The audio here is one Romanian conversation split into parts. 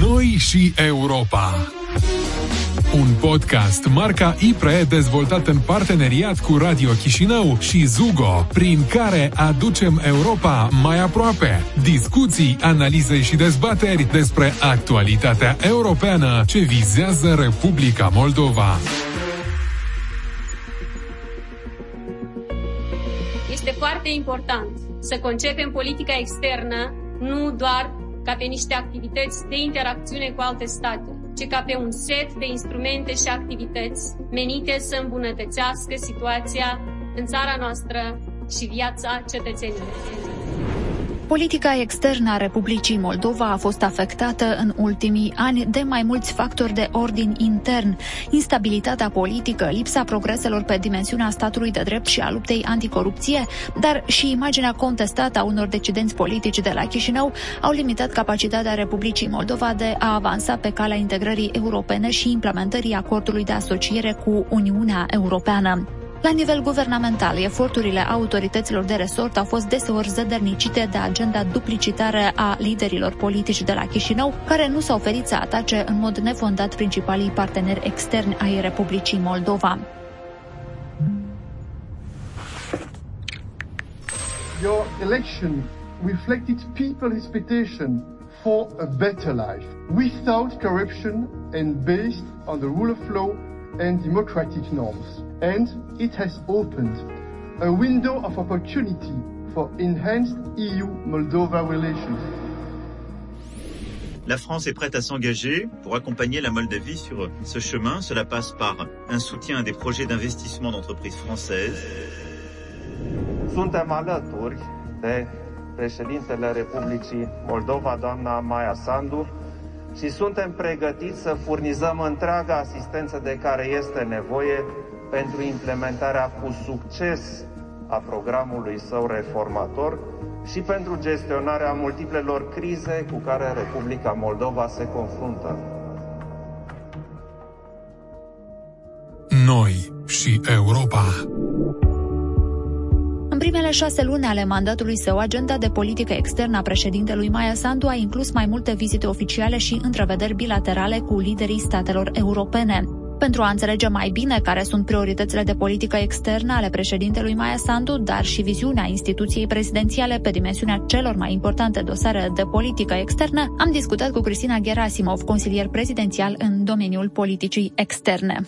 Noi și Europa. Un podcast marca IPRE dezvoltat în parteneriat cu Radio Chișinău și Zugo, prin care aducem Europa mai aproape. Discuții, analize și dezbateri despre actualitatea europeană ce vizează Republica Moldova. Important să concepem politica externă nu doar ca pe niște activități de interacțiune cu alte state, ci ca pe un set de instrumente și activități menite să îmbunătățească situația în țara noastră și viața cetățenilor. Politica externă a Republicii Moldova a fost afectată în ultimii ani de mai mulți factori de ordin intern, instabilitatea politică, lipsa progreselor pe dimensiunea statului de drept și a luptei anticorupție, dar și imaginea contestată a unor decidenți politici de la Chișinău au limitat capacitatea Republicii Moldova de a avansa pe calea integrării europene și implementării acordului de asociere cu Uniunea Europeană. La nivel guvernamental, eforturile autorităților de resort au fost deseori zădărnicite de agenda duplicitară a liderilor politici de la Chișinău, care nu s-au oferit să atace în mod nefondat principalii parteneri externi ai Republicii Moldova. Your election reflected people's expectation for a better life, without corruption and based on the rule of law and democratic norms. And it has opened a window of opportunity for enhanced EU-Moldova relations. La France est prête à s'engager pour accompagner la Moldavie sur ce chemin. Cela passe par un soutien à des projets d'investissement d'entreprises françaises. Suntem alături de președintele Republicii Moldova, doamna Maia Sandu, și suntem pregătiți să furnizăm întreaga asistență de care este nevoie pentru implementarea cu succes a programului său reformator și pentru gestionarea multiplelor crize cu care Republica Moldova se confruntă. Noi și Europa. În primele șase luni ale mandatului său, agenda de politică externă a președintelui Maia Sandu a inclus mai multe vizite oficiale și întrevederi bilaterale cu liderii statelor europene. Pentru a înțelege mai bine care sunt prioritățile de politică externă ale președintelui Maia Sandu, dar și viziunea instituției prezidențiale pe dimensiunea celor mai importante dosare de politică externă, am discutat cu Cristina Gerasimov, consilier prezidențial în domeniul politicii externe.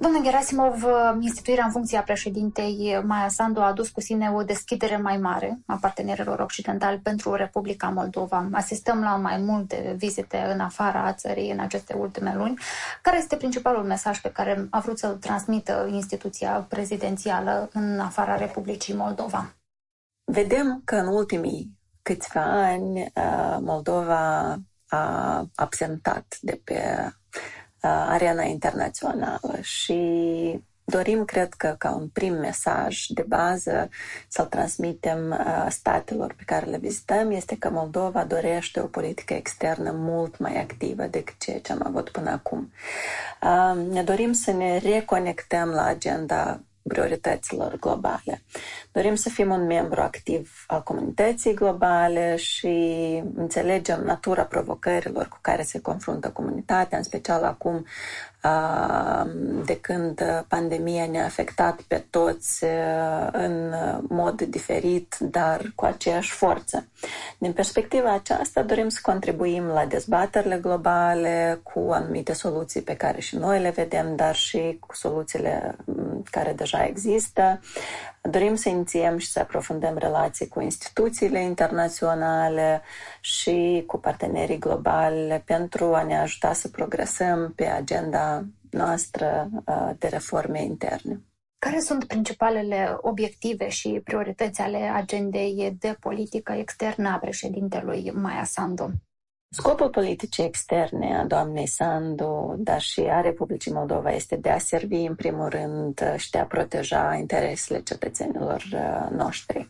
Domnul Gerasimov, instituirea în funcția președintei Maia Sandu a adus cu sine o deschidere mai mare a partenerilor occidentali pentru Republica Moldova. Asistăm la mai multe vizite în afara țării în aceste ultime luni. Care este principalul mesaj pe care a vrut să-l transmită instituția prezidențială în afara Republicii Moldova? Vedem că în ultimii câțiva ani uh, Moldova a absentat de pe arena internațională și dorim, cred că, ca un prim mesaj de bază să-l transmitem statelor pe care le vizităm, este că Moldova dorește o politică externă mult mai activă decât ceea ce am avut până acum. Ne dorim să ne reconectăm la agenda priorităților globale. Dorim să fim un membru activ al comunității globale și înțelegem natura provocărilor cu care se confruntă comunitatea, în special acum de când pandemia ne-a afectat pe toți în mod diferit, dar cu aceeași forță. Din perspectiva aceasta, dorim să contribuim la dezbaterile globale cu anumite soluții pe care și noi le vedem, dar și cu soluțiile care deja există. Dorim să inițiem și să aprofundăm relații cu instituțiile internaționale și cu partenerii globali pentru a ne ajuta să progresăm pe agenda noastră de reforme interne. Care sunt principalele obiective și priorități ale agendei de politică externă a președintelui Maia Sandu? Scopul politicii externe a doamnei Sandu, dar și a Republicii Moldova, este de a servi, în primul rând, și de a proteja interesele cetățenilor noștri.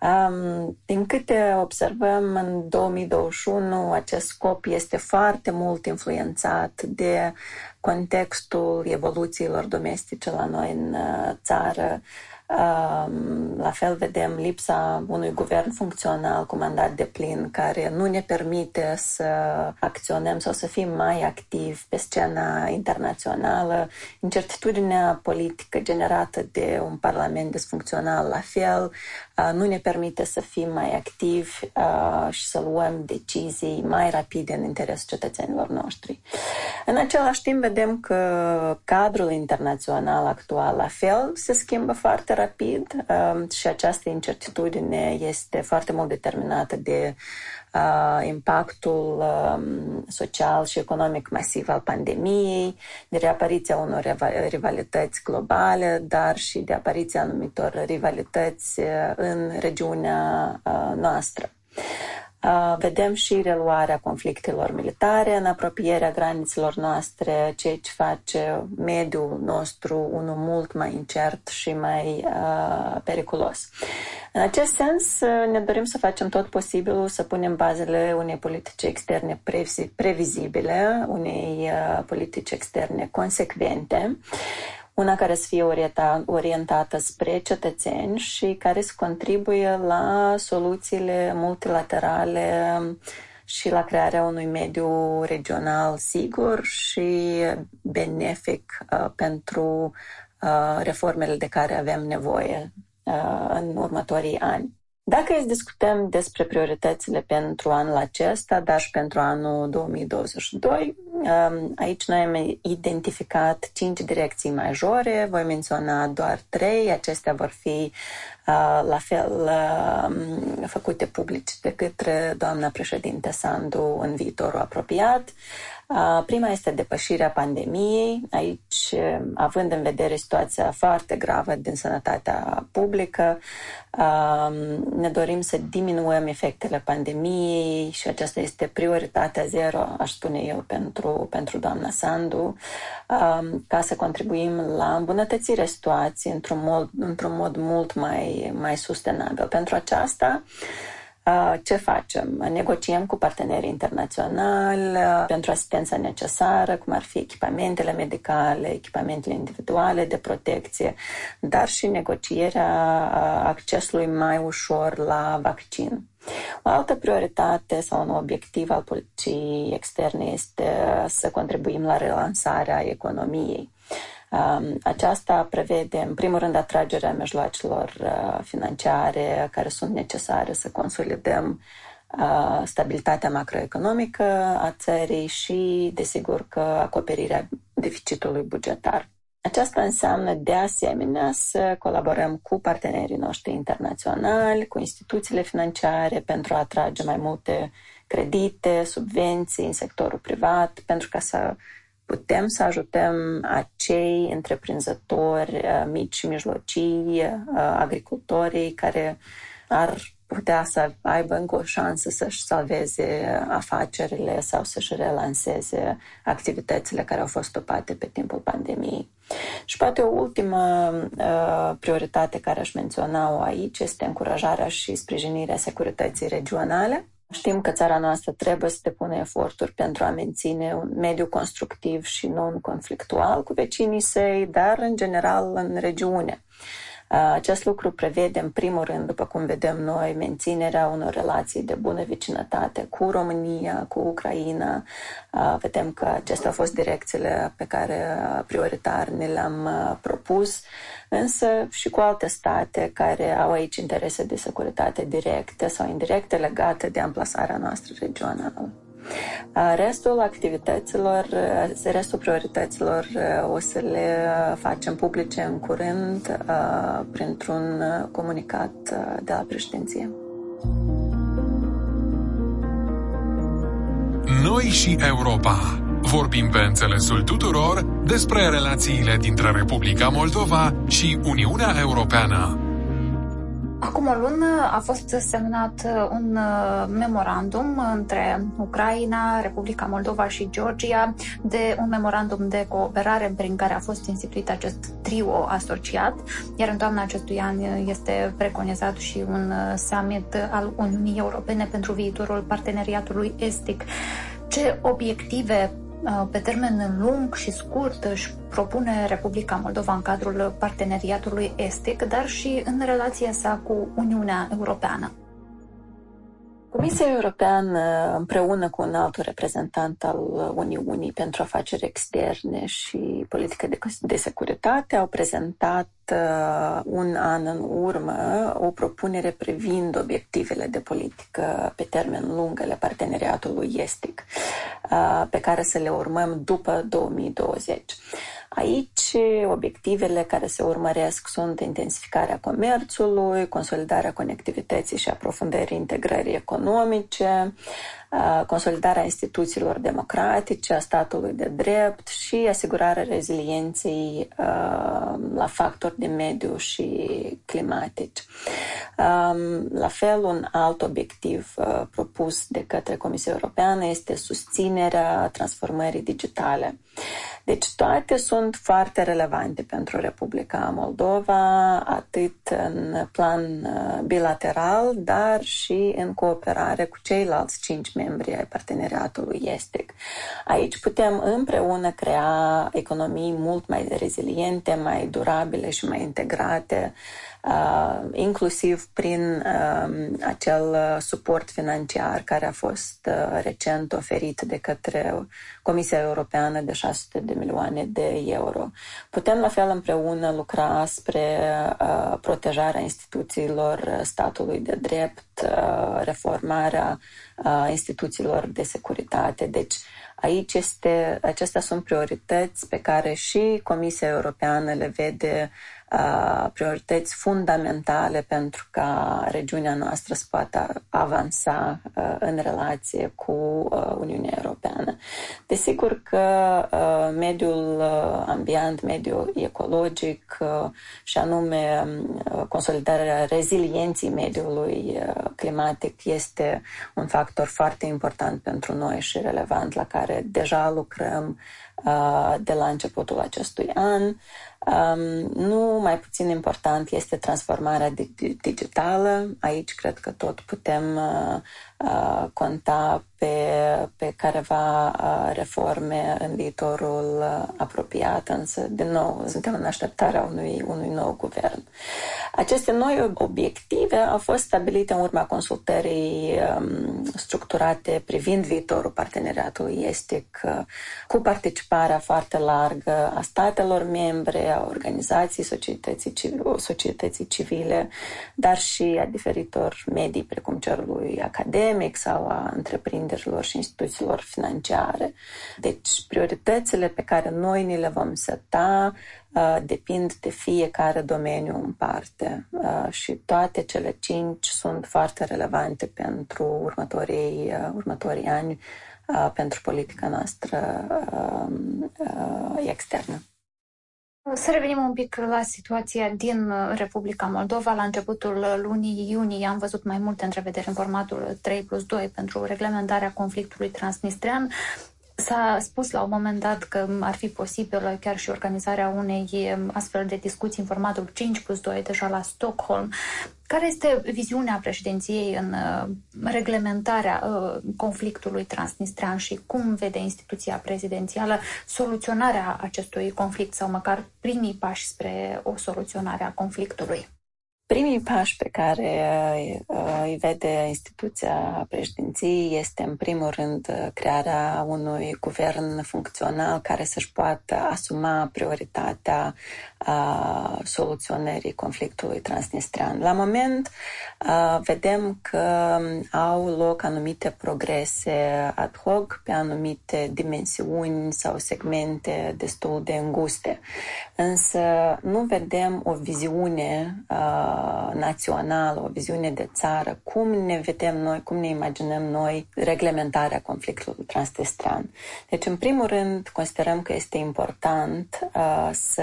Um, din câte observăm, în 2021 acest scop este foarte mult influențat de contextul evoluțiilor domestice la noi în țară, La fel vedem lipsa unui guvern funcțional cu mandat de plin care nu ne permite să acționăm sau să fim mai activi pe scena internațională. Incertitudinea politică generată de un parlament disfuncțional la fel nu ne permite să fim mai activi și să luăm decizii mai rapide în interesul cetățenilor noștri. În același timp vedem că cadrul internațional actual la fel se schimbă foarte rapid și această incertitudine este foarte mult determinată de uh, impactul um, social și economic masiv al pandemiei, de reapariția unor rivalități globale, dar și de apariția anumitor rivalități uh, în regiunea uh, noastră. Vedem și reluarea conflictelor militare în apropierea granițelor noastre, ceea ce face mediul nostru unul mult mai incert și mai uh, periculos. În acest sens, ne dorim să facem tot posibilul să punem bazele unei politici externe previzibile, unei uh, politici externe consecvente, una care să fie orienta, orientată spre cetățeni și care să contribuie la soluțiile multilaterale și la crearea unui mediu regional sigur și benefic uh, pentru uh, reformele de care avem nevoie uh, în următorii ani. Dacă îți discutăm despre prioritățile pentru anul acesta, dar și pentru anul 2022, um, aici noi am identificat cinci direcții majore, voi menționa doar trei, acestea vor fi uh, la fel um, făcute publice de către doamna președinte Sandu în viitorul apropiat. Prima este depășirea pandemiei. Aici, având în vedere situația foarte gravă din sănătatea publică, ne dorim să diminuăm efectele pandemiei și aceasta este prioritatea zero, aș spune eu, pentru, pentru doamna Sandu, ca să contribuim la îmbunătățirea situației într-un mod, într-un mod mult mai, mai sustenabil. Pentru aceasta, ce facem? Negociem cu partenerii internaționali pentru asistența necesară, cum ar fi echipamentele medicale, echipamentele individuale de protecție, dar și negocierea accesului mai ușor la vaccin. O altă prioritate sau un obiectiv al politicii externe este să contribuim la relansarea economiei. Aceasta prevede, în primul rând, atragerea mijloacelor uh, financiare care sunt necesare să consolidăm uh, stabilitatea macroeconomică a țării și, desigur, că acoperirea deficitului bugetar. Aceasta înseamnă, de asemenea, să colaborăm cu partenerii noștri internaționali, cu instituțiile financiare pentru a atrage mai multe credite, subvenții în sectorul privat, pentru ca să putem să ajutăm acei întreprinzători uh, mici și mijlocii, uh, agricultorii care ar putea să aibă încă o șansă să-și salveze afacerile sau să-și relanseze activitățile care au fost stopate pe timpul pandemiei. Și poate o ultimă uh, prioritate care aș menționa-o aici este încurajarea și sprijinirea securității regionale. Știm că țara noastră trebuie să depună eforturi pentru a menține un mediu constructiv și non-conflictual cu vecinii săi, dar în general în regiune. Acest lucru prevede, în primul rând, după cum vedem noi, menținerea unor relații de bună vecinătate cu România, cu Ucraina. Vedem că acestea au fost direcțiile pe care prioritar ne le-am propus, însă și cu alte state care au aici interese de securitate directe sau indirecte legate de amplasarea noastră regională. Restul activităților, restul priorităților o să le facem publice în curând printr-un comunicat de la președinție. Noi și Europa. Vorbim pe înțelesul tuturor despre relațiile dintre Republica Moldova și Uniunea Europeană. Acum o lună a fost semnat uh, un uh, memorandum între Ucraina, Republica Moldova și Georgia de un memorandum de cooperare prin care a fost instituit acest trio asociat, iar în toamna acestui an este preconizat și un uh, summit al Uniunii Europene pentru viitorul parteneriatului estic. Ce obiective pe termen lung și scurt își propune Republica Moldova în cadrul parteneriatului estic, dar și în relația sa cu Uniunea Europeană. Comisia Europeană, împreună cu un alt reprezentant al Uniunii pentru afaceri externe și politică de, de securitate, au prezentat uh, un an în urmă o propunere privind obiectivele de politică pe termen lung ale parteneriatului estic, uh, pe care să le urmăm după 2020. Aici, obiectivele care se urmăresc sunt intensificarea comerțului, consolidarea conectivității și aprofundării integrării economice, consolidarea instituțiilor democratice, a statului de drept și asigurarea rezilienței la factori de mediu și climatici. La fel, un alt obiectiv propus de către Comisia Europeană este susținerea transformării digitale. Deci toate sunt foarte relevante pentru Republica Moldova, atât în plan bilateral, dar și în cooperare cu ceilalți cinci membri ai parteneriatului estic. Aici putem împreună crea economii mult mai reziliente, mai durabile și mai integrate, uh, inclusiv prin uh, acel suport financiar care a fost uh, recent oferit de către Comisia Europeană de 600 de milioane de euro. Putem la fel împreună lucra spre uh, protejarea instituțiilor statului de drept, uh, reformarea uh, instituțiilor de securitate. Deci aici este, acestea sunt priorități pe care și Comisia Europeană le vede priorități fundamentale pentru ca regiunea noastră să poată avansa în relație cu Uniunea Europeană. Desigur că mediul ambient, mediul ecologic și anume consolidarea rezilienței mediului climatic este un factor foarte important pentru noi și relevant la care deja lucrăm de la începutul acestui an. Um, nu mai puțin important este transformarea digitală. Aici cred că tot putem uh, uh, conta pe, pe careva uh, reforme în viitorul uh, apropiat, însă, din nou, suntem în așteptarea unui, unui nou guvern. Aceste noi obiective au fost stabilite în urma consultării um, structurate privind viitorul parteneriatului estic, uh, cu participarea foarte largă a statelor membre, a organizației societății civile, societății civile, dar și a diferitor medii, precum celui academic sau a întreprinderilor și instituțiilor financiare. Deci, prioritățile pe care noi ni le vom seta uh, depind de fiecare domeniu în parte uh, și toate cele cinci sunt foarte relevante pentru următorii, uh, următorii ani pentru politica noastră externă. Să revenim un pic la situația din uh, Republica Moldova. La începutul lunii iunie am văzut mai multe întrevederi în formatul 3 plus 2 pentru reglementarea conflictului transnistrian. S-a spus la un moment dat că ar fi posibil chiar și organizarea unei um, astfel de discuții în formatul 5 plus 2 deja la Stockholm. Care este viziunea președinției în uh, reglementarea uh, conflictului transnistrian și cum vede instituția prezidențială soluționarea acestui conflict sau măcar primii pași spre o soluționare a conflictului? Primii pași pe care uh, îi vede instituția președinției este, în primul rând, crearea unui guvern funcțional care să-și poată asuma prioritatea a soluționării conflictului transnistrian. La moment vedem că au loc anumite progrese ad hoc pe anumite dimensiuni sau segmente destul de înguste, însă nu vedem o viziune națională, o viziune de țară, cum ne vedem noi, cum ne imaginăm noi reglementarea conflictului transnistrian. Deci, în primul rând, considerăm că este important să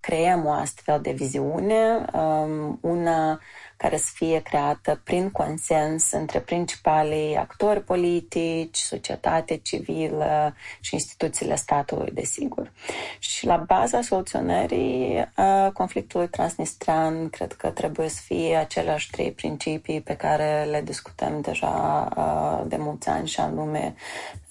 creăm o astfel de viziune, um, una care să fie creată prin consens între principalii actori politici, societate civilă și instituțiile statului, desigur. Și la baza soluționării uh, conflictului transnistrian, cred că trebuie să fie aceleași trei principii pe care le discutăm deja uh, de mulți ani, și anume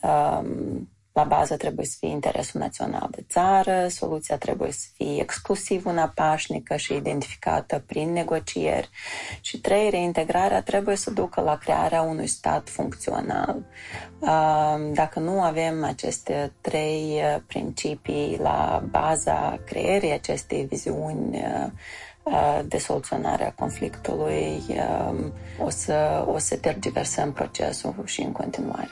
um, la bază trebuie să fie interesul național de țară, soluția trebuie să fie exclusiv una pașnică și identificată prin negocieri. Și trei, reintegrarea trebuie să ducă la crearea unui stat funcțional. Dacă nu avem aceste trei principii la baza creierii acestei viziuni de soluționare a conflictului, o să, o să tergiversăm procesul și în continuare.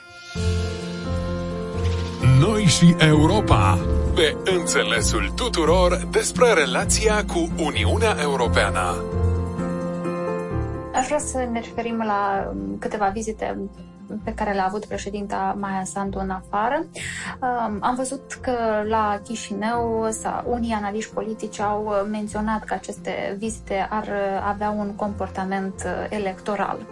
Noi și Europa, pe înțelesul tuturor despre relația cu Uniunea Europeană. Aș vrea să ne referim la câteva vizite pe care le-a avut președinta Maia Sandu în afară. Um, am văzut că la Chișinău sau unii analiști politici au menționat că aceste vizite ar avea un comportament electoral.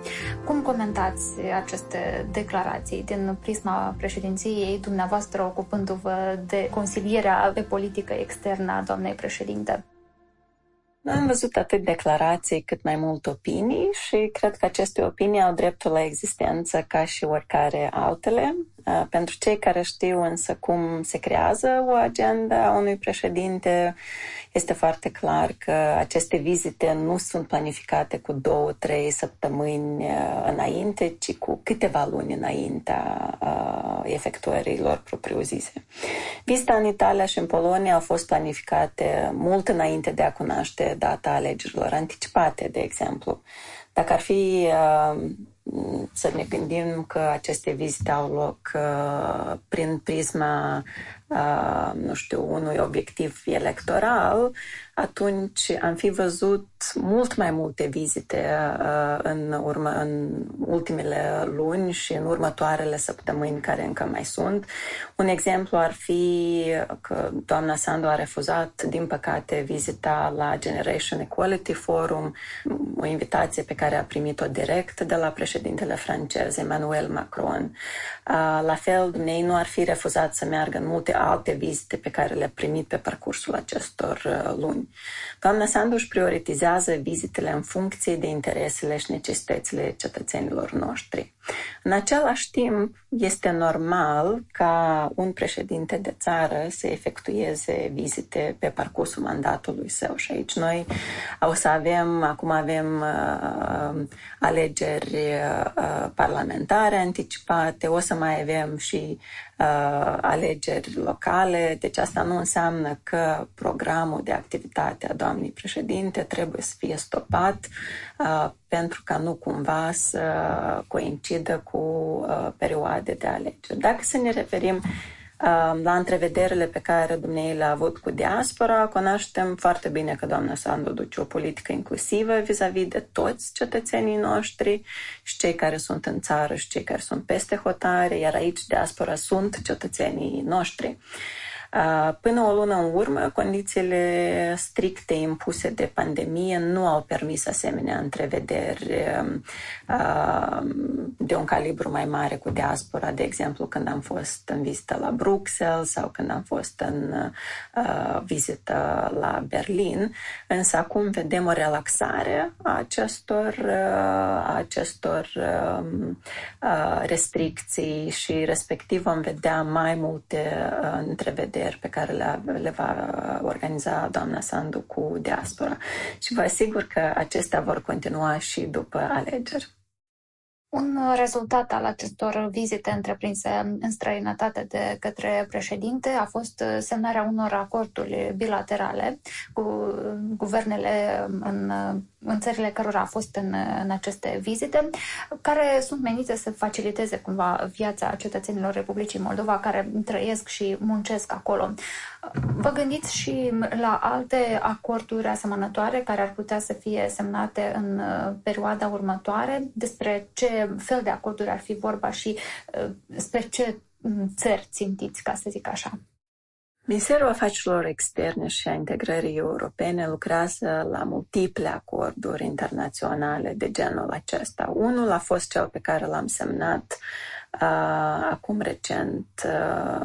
Cum comentați aceste declarații din prisma președinției dumneavoastră ocupându-vă de consilierea pe politică externă a doamnei președinte? Am văzut atât declarații cât mai mult opinii și cred că aceste opinii au dreptul la existență ca și oricare altele. Uh, pentru cei care știu însă cum se creează o agenda a unui președinte, este foarte clar că aceste vizite nu sunt planificate cu două, trei săptămâni uh, înainte, ci cu câteva luni înaintea uh, efectuării lor propriu-zise. Vizita în Italia și în Polonia au fost planificate mult înainte de a cunoaște data alegerilor anticipate, de exemplu. Dacă ar fi să ne gândim că aceste vizite au loc uh, prin prisma uh, nu știu, unui obiectiv electoral, atunci am fi văzut mult mai multe vizite uh, în, urmă, în ultimele luni și în următoarele săptămâni care încă mai sunt. Un exemplu ar fi că doamna Sandu a refuzat, din păcate, vizita la Generation Equality Forum, o invitație pe care a primit-o direct de la președintele francez Emmanuel Macron. La fel, ei nu ar fi refuzat să meargă în multe alte vizite pe care le-a primit pe parcursul acestor uh, luni. Doamna Sanduș își prioritizează vizitele în funcție de interesele și necesitățile cetățenilor noștri. În același timp, este normal ca un președinte de țară să efectueze vizite pe parcursul mandatului său și aici noi o să avem, acum avem uh, alegeri uh, parlamentare anticipate, o să mai avem și uh, alegeri locale, deci asta nu înseamnă că programul de activitate a doamnei președinte trebuie să fie stopat uh, pentru ca nu cumva să coincidă cu uh, perioade de alegeri. Dacă să ne referim uh, la întrevederile pe care dumneavoastră le-a avut cu diaspora, cunoaștem foarte bine că doamna Sandu duce o politică inclusivă vis-a-vis de toți cetățenii noștri și cei care sunt în țară și cei care sunt peste hotare, iar aici diaspora sunt cetățenii noștri. Uh, Până o lună în urmă, condițiile stricte impuse de pandemie nu au permis asemenea întrevederi de un calibru mai mare cu diaspora, de exemplu când am fost în vizită la Bruxelles sau când am fost în vizită la Berlin. Însă acum vedem o relaxare a acestor, a acestor restricții și respectiv vom vedea mai multe întrevederi atelier pe care le, le va organiza doamna Sandu cu diaspora. Și vă asigur că acestea vor continua și după alegeri. Un rezultat al acestor vizite întreprinse în străinătate de către președinte a fost semnarea unor acorduri bilaterale cu guvernele în în țările cărora a fost în, în aceste vizite, care sunt menite să faciliteze cumva viața cetățenilor Republicii Moldova care trăiesc și muncesc acolo. Vă gândiți și la alte acorduri asemănătoare care ar putea să fie semnate în uh, perioada următoare? Despre ce fel de acorduri ar fi vorba și uh, spre ce mm, țări țintiți, ca să zic așa? Ministerul Afacerilor Externe și a Integrării Europene lucrează la multiple acorduri internaționale de genul acesta. Unul a fost cel pe care l-am semnat acum recent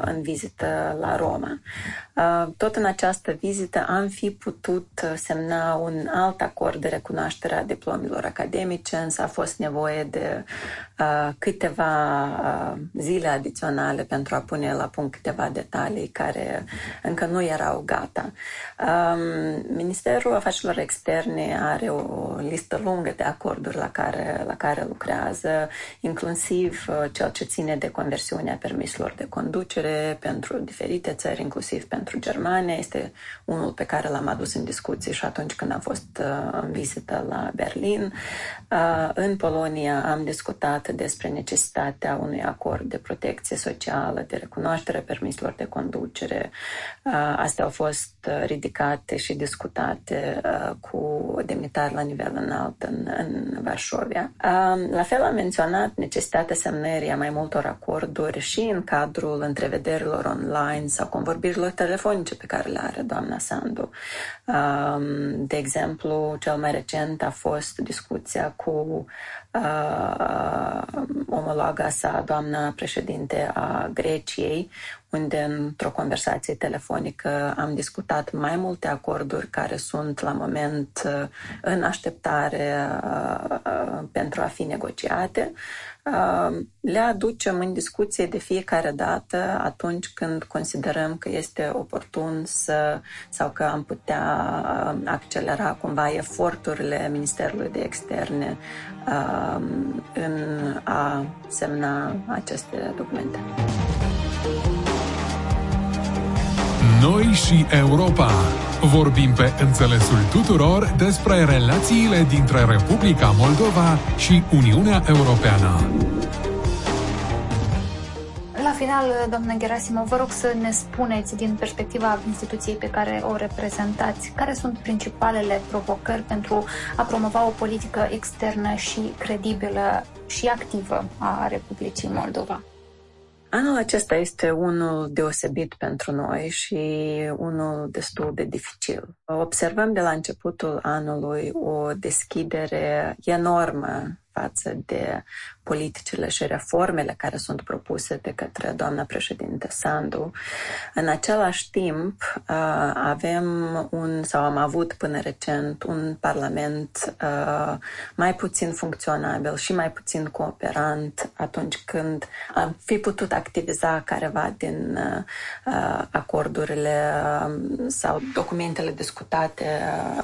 în vizită la Roma. Tot în această vizită am fi putut semna un alt acord de recunoaștere a diplomilor academice, însă a fost nevoie de câteva zile adiționale pentru a pune la punct câteva detalii care încă nu erau gata. Ministerul Afacerilor Externe are o listă lungă de acorduri la care, la care lucrează, inclusiv cel ce ține de conversiunea permiselor de conducere pentru diferite țări, inclusiv pentru Germania. Este unul pe care l-am adus în discuții și atunci când am fost în vizită la Berlin. În Polonia am discutat despre necesitatea unui acord de protecție socială, de recunoaștere permiselor de conducere. Astea au fost ridicate și discutate cu demnitari la nivel înalt în, în Varșovia. La fel am menționat necesitatea semnării a mai multor acorduri și în cadrul întrevederilor online sau convorbirilor telefonice pe care le are doamna Sandu. De exemplu, cel mai recent a fost discuția cu uh, omologa sa, doamna președinte a Greciei, unde într-o conversație telefonică am discutat mai multe acorduri care sunt la moment uh, în așteptare uh, uh, pentru a fi negociate. Le aducem în discuție de fiecare dată atunci când considerăm că este oportun să sau că am putea accelera cumva eforturile Ministerului de Externe în a semna aceste documente. Noi și Europa. Vorbim pe înțelesul tuturor despre relațiile dintre Republica Moldova și Uniunea Europeană. La final, doamnă Gerasimov, vă rog să ne spuneți din perspectiva instituției pe care o reprezentați, care sunt principalele provocări pentru a promova o politică externă și credibilă și activă a Republicii Moldova. Anul acesta este unul deosebit pentru noi și unul destul de dificil. Observăm de la începutul anului o deschidere enormă față de politicile și reformele care sunt propuse de către doamna președinte Sandu. În același timp, avem un, sau am avut până recent, un parlament mai puțin funcționabil și mai puțin cooperant atunci când am fi putut activiza careva din acordurile sau documentele discutate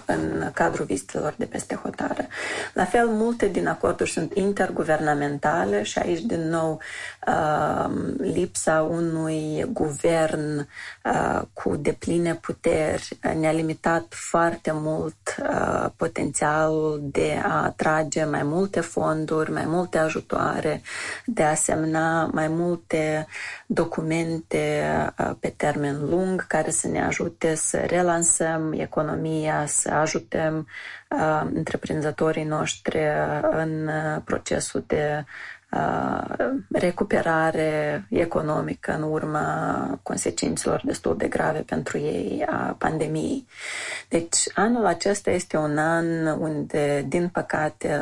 în cadrul vizitelor de peste hotare. La fel, multe din acorduri sunt interguvernamentale fundamentale și aici, din nou, uh, lipsa unui guvern uh, cu depline puteri ne-a limitat foarte mult uh, potențialul de a atrage mai multe fonduri, mai multe ajutoare, de a semna mai multe documente pe termen lung care să ne ajute să relansăm economia, să ajutăm întreprinzătorii noștri în procesul de recuperare economică în urma consecințelor destul de grave pentru ei a pandemiei. Deci anul acesta este un an unde, din păcate,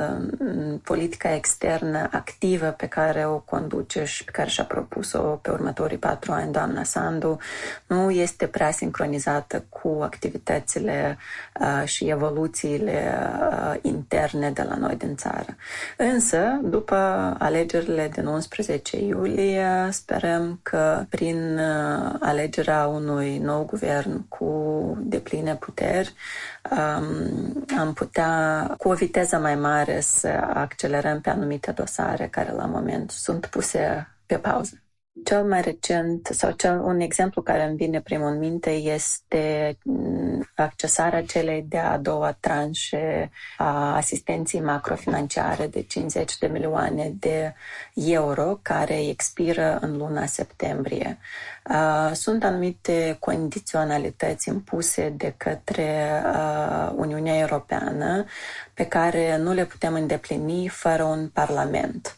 politica externă activă pe care o conduce și pe care și-a propus-o pe următorii patru ani doamna Sandu nu este prea sincronizată cu activitățile uh, și evoluțiile uh, interne de la noi din țară. Însă, după alegerile din 11 iulie, sperăm că prin uh, alegerea unui nou guvern cu depline puteri, um, am putea cu o viteză mai mare să accelerăm pe anumite dosare care la moment sunt puse pe pauză. Cel mai recent sau cel, un exemplu care îmi vine primul în minte este mm, accesarea celei de-a doua tranșe a asistenții macrofinanciare de 50 de milioane de euro care expiră în luna septembrie. Sunt anumite condiționalități impuse de către Uniunea Europeană pe care nu le putem îndeplini fără un parlament.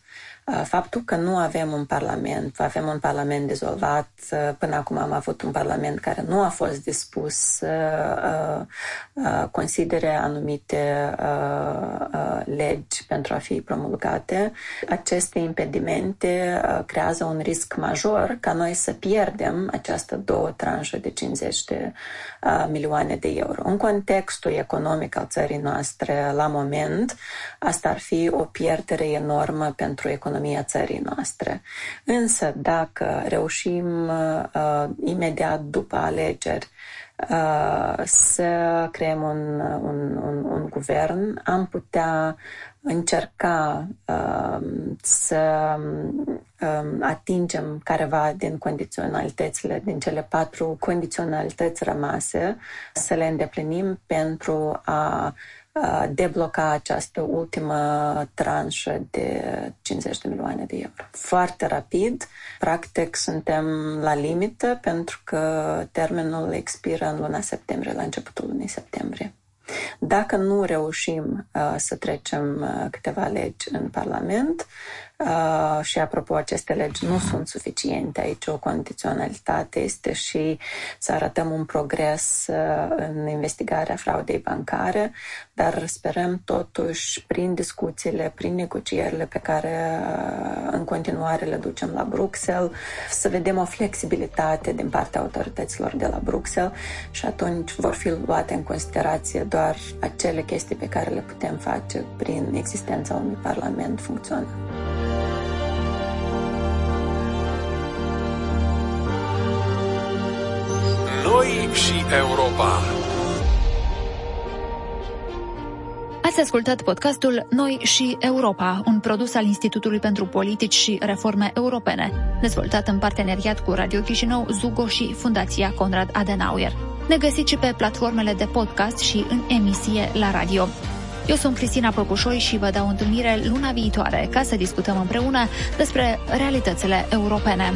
Faptul că nu avem un parlament, avem un parlament dizolvat, până acum am avut un parlament care nu a fost dispus să considere anumite legi pentru a fi promulgate, aceste impedimente creează un risc major ca noi să pierdem această două tranșe de 50 de milioane de euro. În contextul economic al țării noastre, la moment, asta ar fi o pierdere enormă pentru economia țării noastre. Însă, dacă reușim uh, imediat după alegeri uh, să creăm un, un, un, un guvern, am putea încerca uh, să uh, atingem careva din condiționalitățile, din cele patru condiționalități rămase, să le îndeplinim pentru a debloca această ultimă tranșă de 50 de milioane de euro. Foarte rapid, practic suntem la limită pentru că termenul expiră în luna septembrie, la începutul lunii septembrie. Dacă nu reușim uh, să trecem uh, câteva legi în Parlament, Uh, și apropo, aceste legi nu sunt suficiente. Aici o condiționalitate este și să arătăm un progres uh, în investigarea fraudei bancare, dar sperăm totuși prin discuțiile, prin negocierile pe care uh, în continuare le ducem la Bruxelles, să vedem o flexibilitate din partea autorităților de la Bruxelles și atunci vor fi luate în considerație doar acele chestii pe care le putem face prin existența unui parlament funcțional. Noi și Europa. Ați ascultat podcastul Noi și Europa, un produs al Institutului pentru Politici și Reforme Europene, dezvoltat în parteneriat cu Radio Chișinău, Zugo și Fundația Conrad Adenauer. Ne găsiți și pe platformele de podcast și în emisie la radio. Eu sunt Cristina Păpușoi și vă dau întâlnire luna viitoare ca să discutăm împreună despre realitățile europene.